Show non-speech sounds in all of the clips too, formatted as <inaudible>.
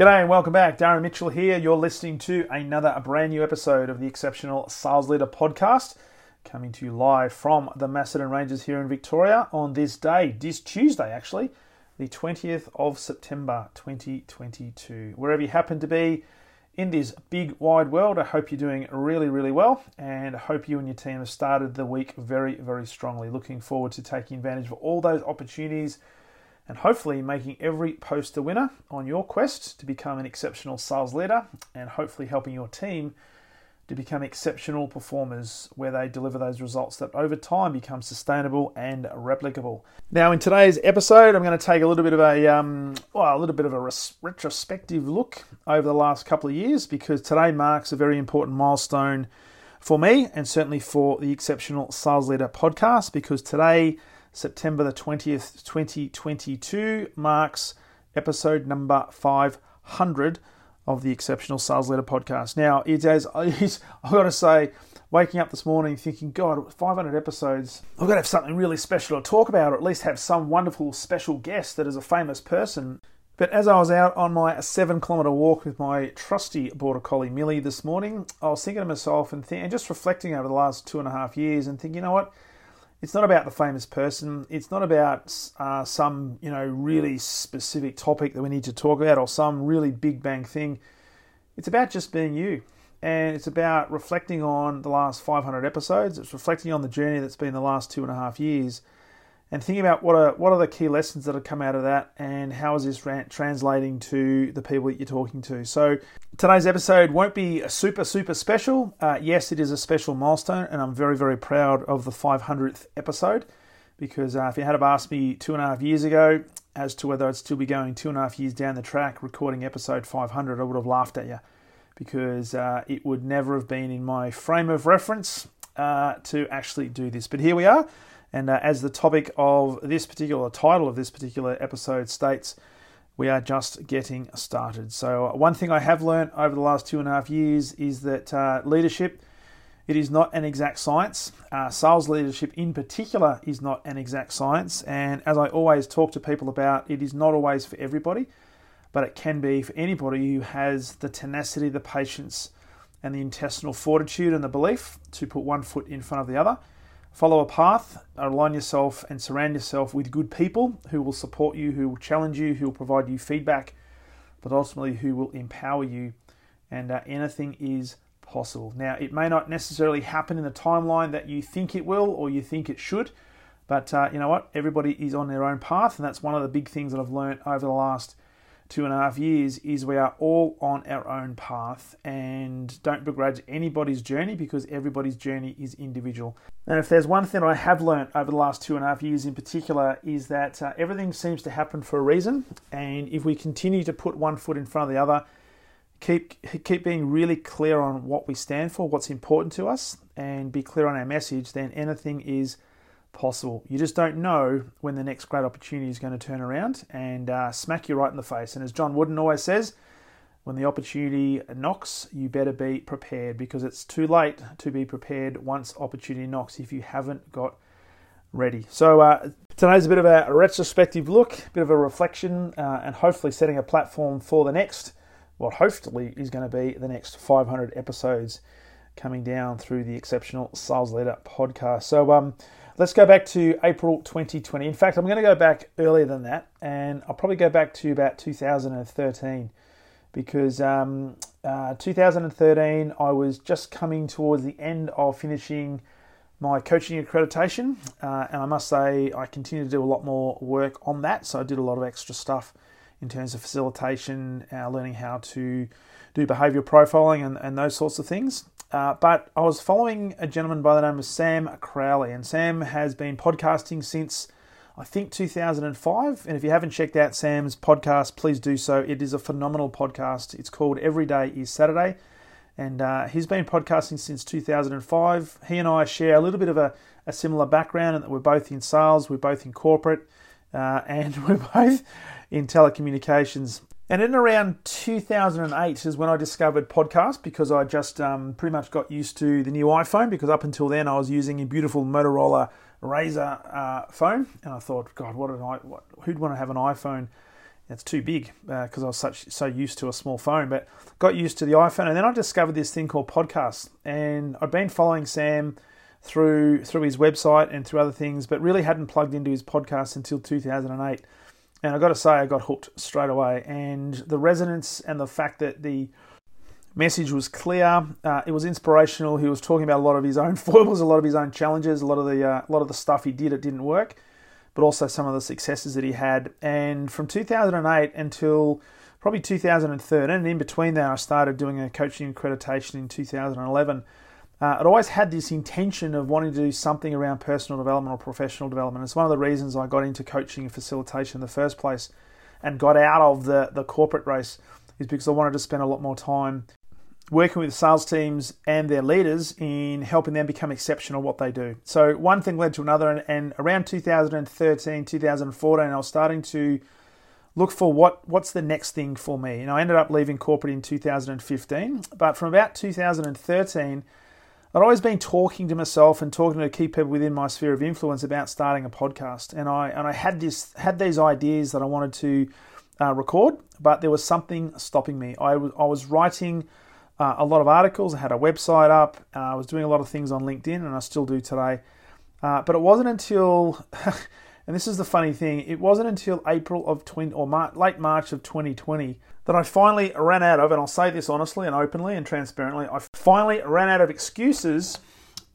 G'day and welcome back. Darren Mitchell here. You're listening to another brand new episode of the Exceptional Sales Leader Podcast, coming to you live from the Macedon Ranges here in Victoria on this day, this Tuesday actually, the 20th of September 2022. Wherever you happen to be in this big wide world, I hope you're doing really, really well and I hope you and your team have started the week very, very strongly. Looking forward to taking advantage of all those opportunities and hopefully making every post a winner on your quest to become an exceptional sales leader and hopefully helping your team to become exceptional performers where they deliver those results that over time become sustainable and replicable. Now, in today's episode, I'm going to take a little bit of a um, well, a little bit of a res- retrospective look over the last couple of years because today marks a very important milestone for me and certainly for the Exceptional Sales Leader podcast because today September the 20th, 2022 marks episode number 500 of the Exceptional Sales Leader podcast. Now, it has, <laughs> I've got to say, waking up this morning thinking, God, 500 episodes, I've got to have something really special to talk about, or at least have some wonderful special guest that is a famous person. But as I was out on my seven kilometre walk with my trusty border collie Millie this morning, I was thinking to myself and, th- and just reflecting over the last two and a half years and thinking, you know what? It's not about the famous person. It's not about uh, some you know really specific topic that we need to talk about or some really big bang thing. It's about just being you, and it's about reflecting on the last 500 episodes. It's reflecting on the journey that's been the last two and a half years, and thinking about what are what are the key lessons that have come out of that, and how is this rant translating to the people that you're talking to. So today's episode won't be super super special. Uh, yes, it is a special milestone, and I'm very very proud of the 500th episode because uh, if you had have asked me two and a half years ago as to whether I'd still be going two and a half years down the track recording episode 500, I would have laughed at you because uh, it would never have been in my frame of reference uh, to actually do this. But here we are. And uh, as the topic of this particular title of this particular episode states, we are just getting started. So, uh, one thing I have learned over the last two and a half years is that uh, leadership. It is not an exact science. Uh, sales leadership, in particular, is not an exact science. And as I always talk to people about, it is not always for everybody, but it can be for anybody who has the tenacity, the patience, and the intestinal fortitude and the belief to put one foot in front of the other Follow a path, align yourself, and surround yourself with good people who will support you, who will challenge you, who will provide you feedback, but ultimately who will empower you. And uh, anything is possible. Now, it may not necessarily happen in the timeline that you think it will or you think it should, but uh, you know what? Everybody is on their own path, and that's one of the big things that I've learned over the last two and a half years is we are all on our own path and don't begrudge anybody's journey because everybody's journey is individual. And if there's one thing I have learned over the last two and a half years in particular is that uh, everything seems to happen for a reason. And if we continue to put one foot in front of the other, keep keep being really clear on what we stand for, what's important to us, and be clear on our message, then anything is possible. You just don't know when the next great opportunity is going to turn around and uh, smack you right in the face. And as John Wooden always says, when the opportunity knocks, you better be prepared because it's too late to be prepared once opportunity knocks if you haven't got ready. So uh, today's a bit of a retrospective look, a bit of a reflection, uh, and hopefully setting a platform for the next, what hopefully is going to be the next 500 episodes coming down through the Exceptional Sales Leader podcast. So um, Let's go back to April 2020. In fact, I'm going to go back earlier than that, and I'll probably go back to about 2013 because um, uh, 2013 I was just coming towards the end of finishing my coaching accreditation, uh, and I must say I continue to do a lot more work on that. So I did a lot of extra stuff in terms of facilitation, uh, learning how to do behavior profiling and, and those sorts of things. Uh, but I was following a gentleman by the name of Sam Crowley, and Sam has been podcasting since I think 2005. And if you haven't checked out Sam's podcast, please do so. It is a phenomenal podcast. It's called Every Day is Saturday. And uh, he's been podcasting since 2005. He and I share a little bit of a, a similar background in that we're both in sales, we're both in corporate, uh, and <laughs> we're both in telecommunications. And in around 2008 is when I discovered podcasts because I just um, pretty much got used to the new iPhone because up until then I was using a beautiful Motorola Razr uh, phone, and I thought, God, what an I, what, who'd want to have an iPhone? It's too big because uh, I was such so used to a small phone. But got used to the iPhone, and then I discovered this thing called podcasts, and I've been following Sam through through his website and through other things, but really hadn't plugged into his podcast until 2008. And I got to say, I got hooked straight away. And the resonance and the fact that the message was clear. Uh, it was inspirational. He was talking about a lot of his own <laughs> foibles, a lot of his own challenges, a lot of the uh, a lot of the stuff he did it didn't work, but also some of the successes that he had. And from 2008 until probably 2013, and in between that, I started doing a coaching accreditation in 2011. Uh, I'd always had this intention of wanting to do something around personal development or professional development. It's one of the reasons I got into coaching and facilitation in the first place and got out of the, the corporate race is because I wanted to spend a lot more time working with sales teams and their leaders in helping them become exceptional at what they do. So one thing led to another, and, and around 2013, 2014, I was starting to look for what what's the next thing for me. And I ended up leaving corporate in 2015, but from about 2013. I'd always been talking to myself and talking to key people within my sphere of influence about starting a podcast, and I and I had this had these ideas that I wanted to uh, record, but there was something stopping me. I was I was writing uh, a lot of articles. I had a website up. Uh, I was doing a lot of things on LinkedIn, and I still do today. Uh, but it wasn't until, <laughs> and this is the funny thing, it wasn't until April of 20 or Mar- late March of 2020 that I finally ran out of, and I'll say this honestly and openly and transparently, I finally ran out of excuses.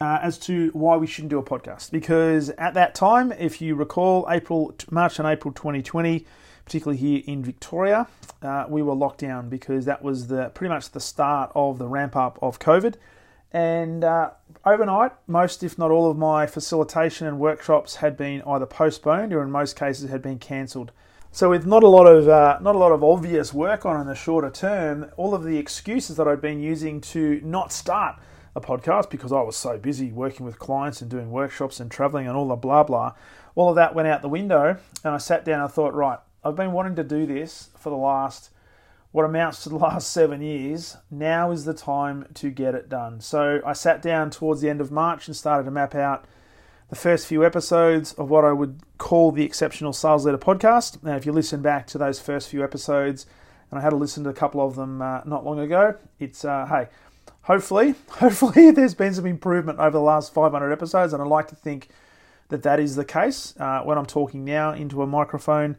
Uh, as to why we shouldn't do a podcast. Because at that time, if you recall, April, March and April 2020, particularly here in Victoria, uh, we were locked down because that was the pretty much the start of the ramp up of COVID. And uh, overnight, most, if not all, of my facilitation and workshops had been either postponed or, in most cases, had been cancelled. So, with not a lot of uh, not a lot of obvious work on in the shorter term, all of the excuses that I'd been using to not start a podcast because I was so busy working with clients and doing workshops and traveling and all the blah blah, all of that went out the window. And I sat down and I thought, right, I've been wanting to do this for the last, what amounts to the last seven years. Now is the time to get it done. So I sat down towards the end of March and started to map out the first few episodes of what I would call the Exceptional Sales Leader podcast. Now, if you listen back to those first few episodes, and I had to listen to a couple of them uh, not long ago, it's, uh, hey, hopefully, <laughs> hopefully there's been some improvement over the last 500 episodes, and I like to think that that is the case. Uh, when I'm talking now into a microphone,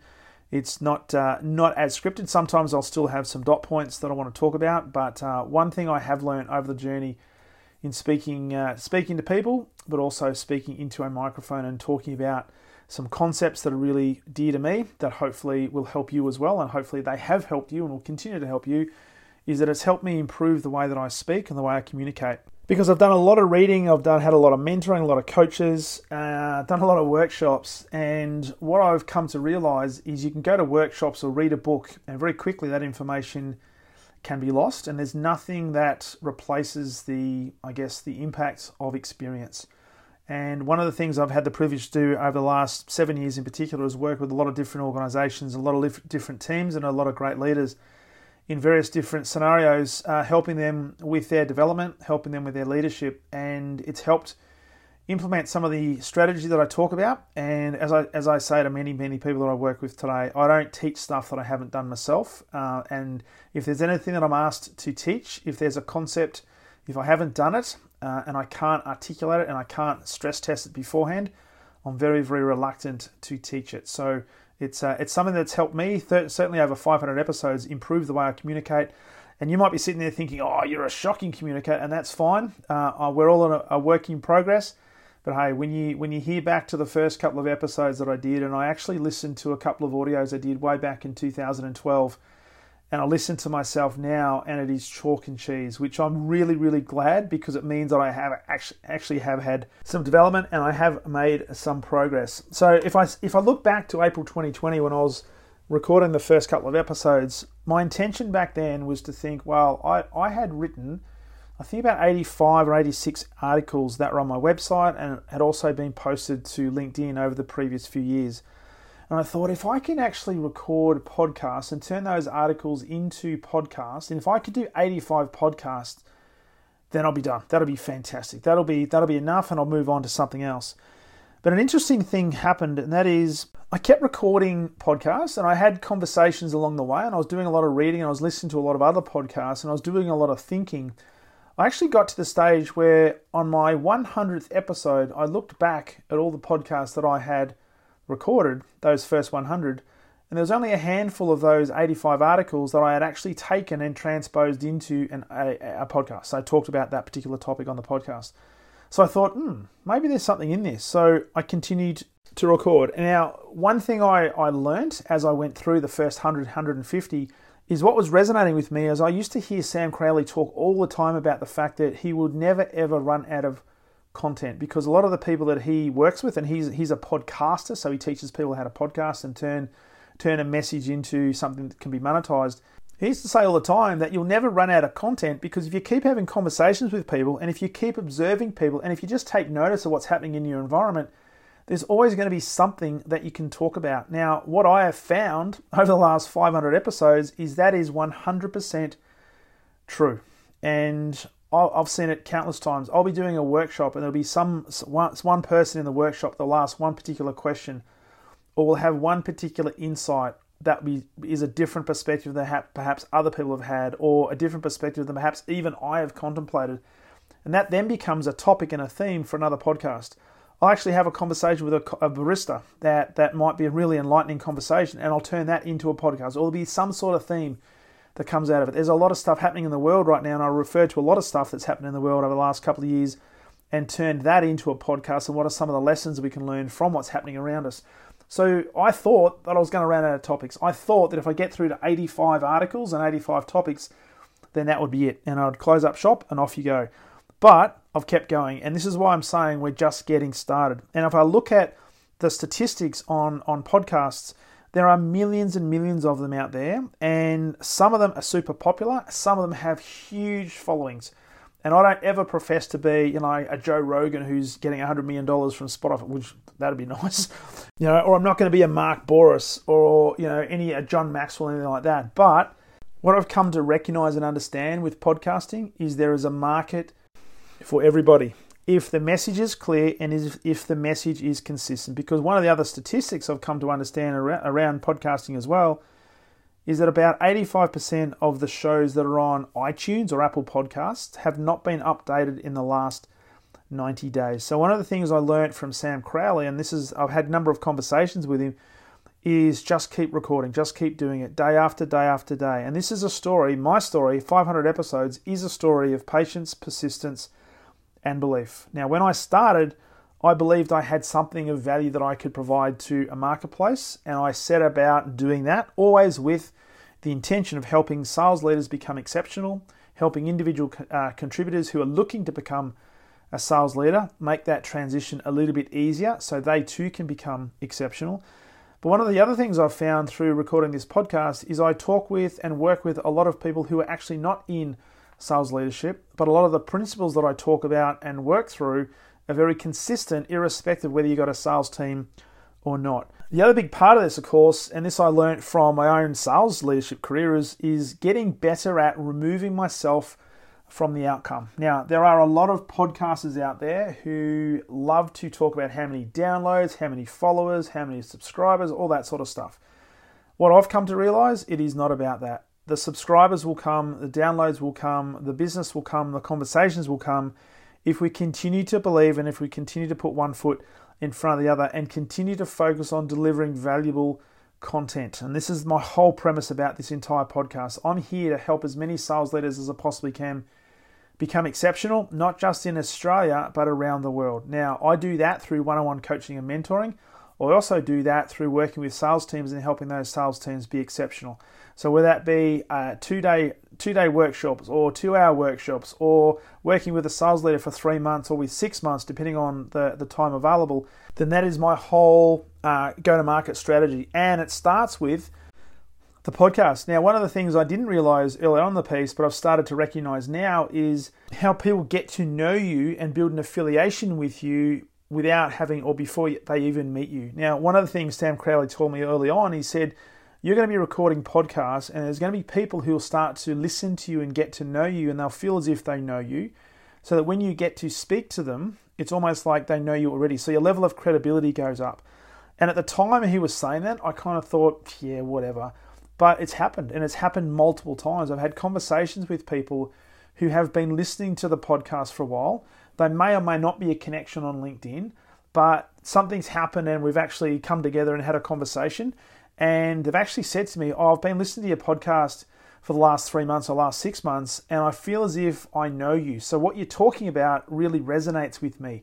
it's not uh, not as scripted. Sometimes I'll still have some dot points that I want to talk about, but uh, one thing I have learned over the journey in speaking uh, speaking to people, but also speaking into a microphone and talking about some concepts that are really dear to me that hopefully will help you as well, and hopefully they have helped you and will continue to help you. Is that it's helped me improve the way that I speak and the way I communicate because I've done a lot of reading, I've done had a lot of mentoring, a lot of coaches, uh, done a lot of workshops, and what I've come to realize is you can go to workshops or read a book, and very quickly that information can be lost, and there's nothing that replaces the, I guess, the impact of experience. And one of the things I've had the privilege to do over the last seven years in particular is work with a lot of different organizations, a lot of different teams, and a lot of great leaders in various different scenarios, uh, helping them with their development, helping them with their leadership, and it's helped implement some of the strategy that I talk about. And as I as I say to many many people that I work with today, I don't teach stuff that I haven't done myself. Uh, and if there's anything that I'm asked to teach, if there's a concept, if I haven't done it uh, and I can't articulate it and I can't stress test it beforehand, I'm very very reluctant to teach it. So it's uh, it's something that's helped me th- certainly over 500 episodes improve the way I communicate. And you might be sitting there thinking, "Oh, you're a shocking communicator," and that's fine. Uh, uh we're all a, a work in progress. But hey, when you when you hear back to the first couple of episodes that I did, and I actually listened to a couple of audios I did way back in 2012 and I listen to myself now and it is chalk and cheese, which I'm really, really glad because it means that I have actually have had some development and I have made some progress. So if I if I look back to April 2020 when I was recording the first couple of episodes, my intention back then was to think, well, I, I had written I think about 85 or 86 articles that were on my website and had also been posted to LinkedIn over the previous few years. And I thought if I can actually record podcasts and turn those articles into podcasts, and if I could do 85 podcasts, then I'll be done. That'll be fantastic. That'll be that'll be enough and I'll move on to something else. But an interesting thing happened, and that is I kept recording podcasts and I had conversations along the way, and I was doing a lot of reading and I was listening to a lot of other podcasts and I was doing a lot of thinking. I actually got to the stage where on my 100th episode, I looked back at all the podcasts that I had recorded, those first 100, and there was only a handful of those 85 articles that I had actually taken and transposed into an, a, a, podcast. So I talked about that particular topic on the podcast. So I thought, hmm, maybe there's something in this. So I continued to record. Now, one thing I, I learned as I went through the first 100, 150 is what was resonating with me as I used to hear Sam Crowley talk all the time about the fact that he would never ever run out of content because a lot of the people that he works with and he's he's a podcaster so he teaches people how to podcast and turn turn a message into something that can be monetized. He used to say all the time that you'll never run out of content because if you keep having conversations with people and if you keep observing people and if you just take notice of what's happening in your environment there's always going to be something that you can talk about. Now what i have found <laughs> over the last 500 episodes is that is 100% true. And I've seen it countless times. I'll be doing a workshop and there'll be some one person in the workshop that'll ask one particular question or will have one particular insight that is a different perspective than perhaps other people have had or a different perspective than perhaps even I have contemplated. And that then becomes a topic and a theme for another podcast. I'll actually have a conversation with a, a barista that, that might be a really enlightening conversation and I'll turn that into a podcast. Or there'll be some sort of theme that comes out of it. There's a lot of stuff happening in the world right now, and I refer to a lot of stuff that's happened in the world over the last couple of years and turned that into a podcast and what are some of the lessons we can learn from what's happening around us. So I thought that I was going to run out of topics. I thought that if I get through to 85 articles and 85 topics, then that would be it. And I'd close up shop and off you go. But I've kept going. And this is why I'm saying we're just getting started. And if I look at the statistics on, on podcasts, there are millions and millions of them out there, and some of them are super popular. Some of them have huge followings. And I don't ever profess to be, you know, a Joe Rogan who's getting $100 million from Spotify, which that'd be <laughs> nice, you know, or I'm not going to be a Mark Boris or, you know, any a John Maxwell, anything like that. But what I've come to recognize and understand with podcasting is there is a market for everybody if the message is clear and if the message is consistent. Because one of the other statistics I've come to understand around podcasting as well is that about 85% of the shows that are on iTunes or Apple Podcasts have not been updated in the last 90 days. So one of the things I learned from Sam Crowley, and this is I've had a number of conversations with him, is just keep recording, just keep doing it day after day after day. And this is a story, my story, 500 episodes, is a story of patience, persistence, and belief. Now, when I started, I believed I had something of value that I could provide to a marketplace, and I set about doing that, always with the intention of helping sales leaders become exceptional, helping individual uh, contributors who are looking to become a sales leader make that transition a little bit easier so they too can become exceptional. But one of the other things I've found through recording this podcast is I talk with and work with a lot of people who are actually not in sales leadership, but a lot of the principles that I talk about and work through are very consistent, irrespective of whether you've got a sales team or not. The other big part of this, of course, and this I learned from my own sales leadership career, is, is getting better at removing myself from the outcome. Now, there are a lot of podcasters out there who love to talk about how many downloads, how many followers, how many subscribers, all that sort of stuff. What I've come to realize, it is not about that the subscribers will come, the downloads will come, the business will come, the conversations will come if we continue to believe and if we continue to put one foot in front of the other and continue to focus on delivering valuable content. And this is my whole premise about this entire podcast. I'm here to help as many sales leaders as I possibly can become exceptional, not just in Australia, but around the world. Now, I do that through one on one coaching and mentoring. I also do that through working with sales teams and helping those sales teams be exceptional. So whether that be uh, two day two day workshops or two hour workshops or working with a sales leader for three months or with six months, depending on the, the time available, then that is my whole uh, go to market strategy. And it starts with the podcast. Now, one of the things I didn't realize early on the piece, but I've started to recognize now, is how people get to know you and build an affiliation with you without having or before they even meet you. Now, one of the things Sam Crowley told me early on, he said, You're going to be recording podcasts, and there's going to be people who will start to listen to you and get to know you, and they'll feel as if they know you. So that when you get to speak to them, it's almost like they know you already. So your level of credibility goes up. And at the time he was saying that, I kind of thought, yeah, whatever. But it's happened, and it's happened multiple times. I've had conversations with people who have been listening to the podcast for a while. They may or may not be a connection on LinkedIn, but something's happened, and we've actually come together and had a conversation. And they've actually said to me, Oh, I've been listening to your podcast for the last three months or last six months, and I feel as if I know you. So, what you're talking about really resonates with me.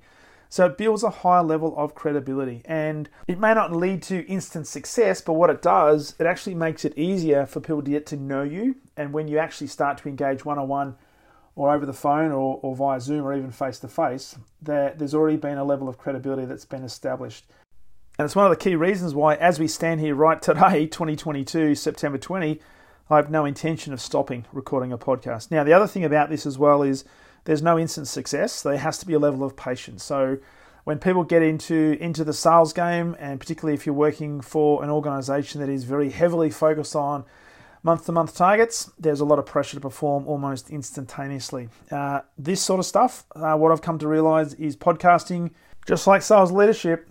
So it builds a higher level of credibility. And it may not lead to instant success, but what it does, it actually makes it easier for people to get to know you. And when you actually start to engage one on one or over the phone or, or via Zoom or even face to face, there's already been a level of credibility that's been established. And it's one of the key reasons why, as we stand here right today, <laughs> 2022, September 20, I have no intention of stopping recording a podcast. Now, the other thing about this as well is there's no instant success. There has to be a level of patience. So when people get into into the sales game, and particularly if you're working for an organization that is very heavily focused on month to month targets, there's a lot of pressure to perform almost instantaneously. Uh, this sort of stuff, uh, what I've come to realize is podcasting, just like sales leadership,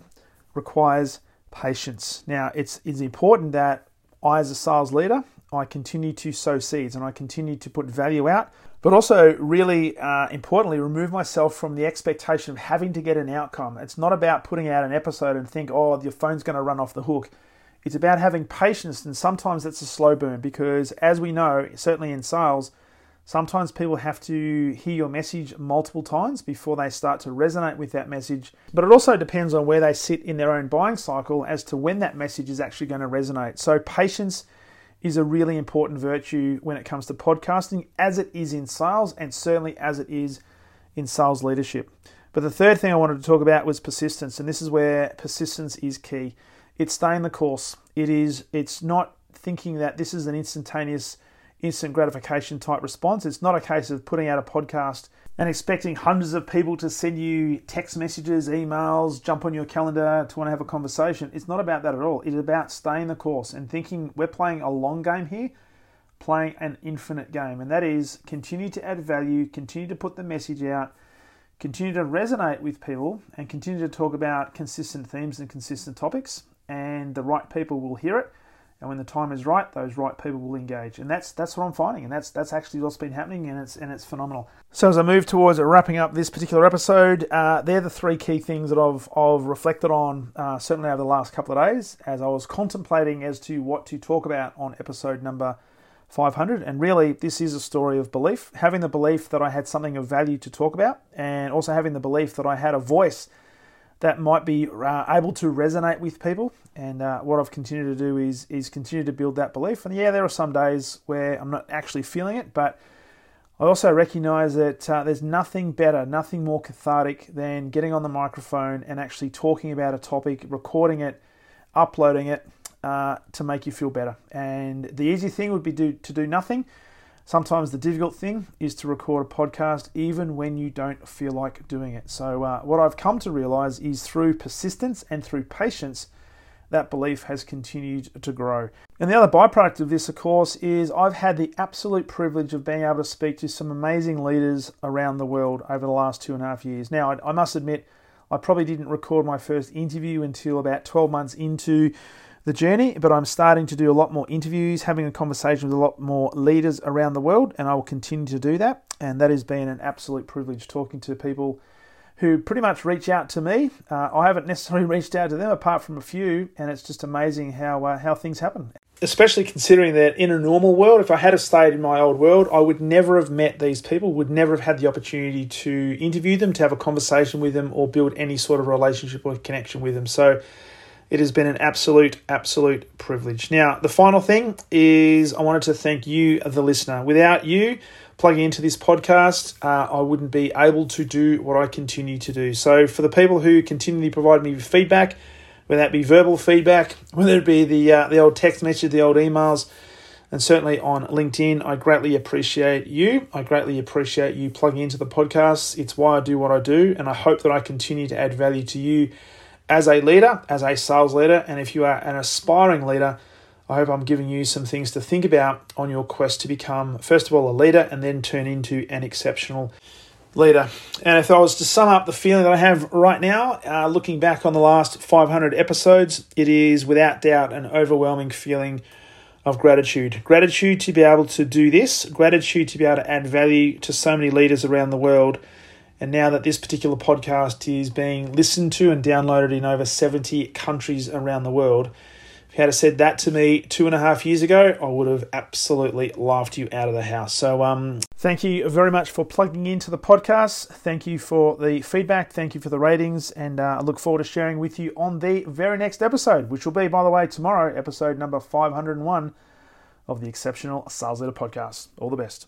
requires patience. Now, it's, it's important that I, as a sales leader, I continue to sow seeds and I continue to put value out but also really uh, importantly remove myself from the expectation of having to get an outcome it's not about putting out an episode and think oh your phone's going to run off the hook it's about having patience and sometimes that's a slow burn because as we know certainly in sales sometimes people have to hear your message multiple times before they start to resonate with that message but it also depends on where they sit in their own buying cycle as to when that message is actually going to resonate so patience is a really important virtue when it comes to podcasting, as it is in sales and certainly as it is in sales leadership. But the third thing I wanted to talk about was persistence, and this is where persistence is key. It's staying the course. It is it's not thinking that this is an instantaneous instant gratification type response. It's not a case of putting out a podcast and expecting hundreds of people to send you text messages, emails, jump on your calendar to want to have a conversation. It's not about that at all. It's about staying the course and thinking we're playing a long game here, playing an infinite game. And that is continue to add value, continue to put the message out, continue to resonate with people, and continue to talk about consistent themes and consistent topics. And the right people will hear it and when the time is right, those right people will engage, and that's that's what I'm finding, and that's that's actually what's been happening, and it's and it's phenomenal. So as I move towards wrapping up this particular episode, uh, they're the three key things that I've I've reflected on uh, certainly over the last couple of days as I was contemplating as to what to talk about on episode number 500. And really, this is a story of belief, having the belief that I had something of value to talk about, and also having the belief that I had a voice that might be uh, able to resonate with people. And uh, what I've continued to do is is continue to build that belief. And yeah, there are some days where I'm not actually feeling it, but I also recognize that uh, there's nothing better, nothing more cathartic than getting on the microphone and actually talking about a topic, recording it, uploading it uh, to make you feel better. And the easy thing would be do, to do nothing. Sometimes the difficult thing is to record a podcast even when you don't feel like doing it. So, uh, what I've come to realize is through persistence and through patience, that belief has continued to grow. And the other byproduct of this, of course, is I've had the absolute privilege of being able to speak to some amazing leaders around the world over the last two and a half years. Now, I, I must admit, I probably didn't record my first interview until about 12 months into the journey, but I'm starting to do a lot more interviews, having a conversation with a lot more leaders around the world, and I will continue to do that. And that has been an absolute privilege talking to people who pretty much reach out to me. Uh, I haven't <laughs> necessarily reached out to them apart from a few, and it's just amazing how uh, how things happen. Especially considering that in a normal world, if I had stayed in my old world, I would never have met these people, would never have had the opportunity to interview them, to have a conversation with them, or build any sort of relationship or connection with them. So it has been an absolute, absolute privilege. Now, the final thing is I wanted to thank you, the listener. Without you plugging into this podcast, uh, I wouldn't be able to do what I continue to do. So, for the people who continually provide me with feedback, whether that be verbal feedback, <laughs> whether it be the uh, the old text message, the old emails, and certainly on LinkedIn. I greatly appreciate you. I greatly appreciate you plugging into the podcast. It's why I do what I do, and I hope that I continue to add value to you as a leader, as a sales leader, and if you are an aspiring leader, I hope I'm giving you some things to think about on your quest to become, first of all, a leader and then turn into an exceptional leader. And if I was to sum up the feeling that I have right now, uh, looking back on the last 500 episodes, it is without doubt an overwhelming feeling of gratitude. Gratitude to be able to do this, gratitude to be able to add value to so many leaders around the world. And now that this particular podcast is being listened to and downloaded in over 70 countries around the world, if you had said that to me two and a half years ago, I would have absolutely laughed you out of the house. So, um, thank you very much for plugging into the podcast. Thank you for the feedback. Thank you for the ratings, and uh, I look forward to sharing with you on the very next episode, which will be, by the way, tomorrow, episode number 501 of the Exceptional Sales Leader Podcast. All the best.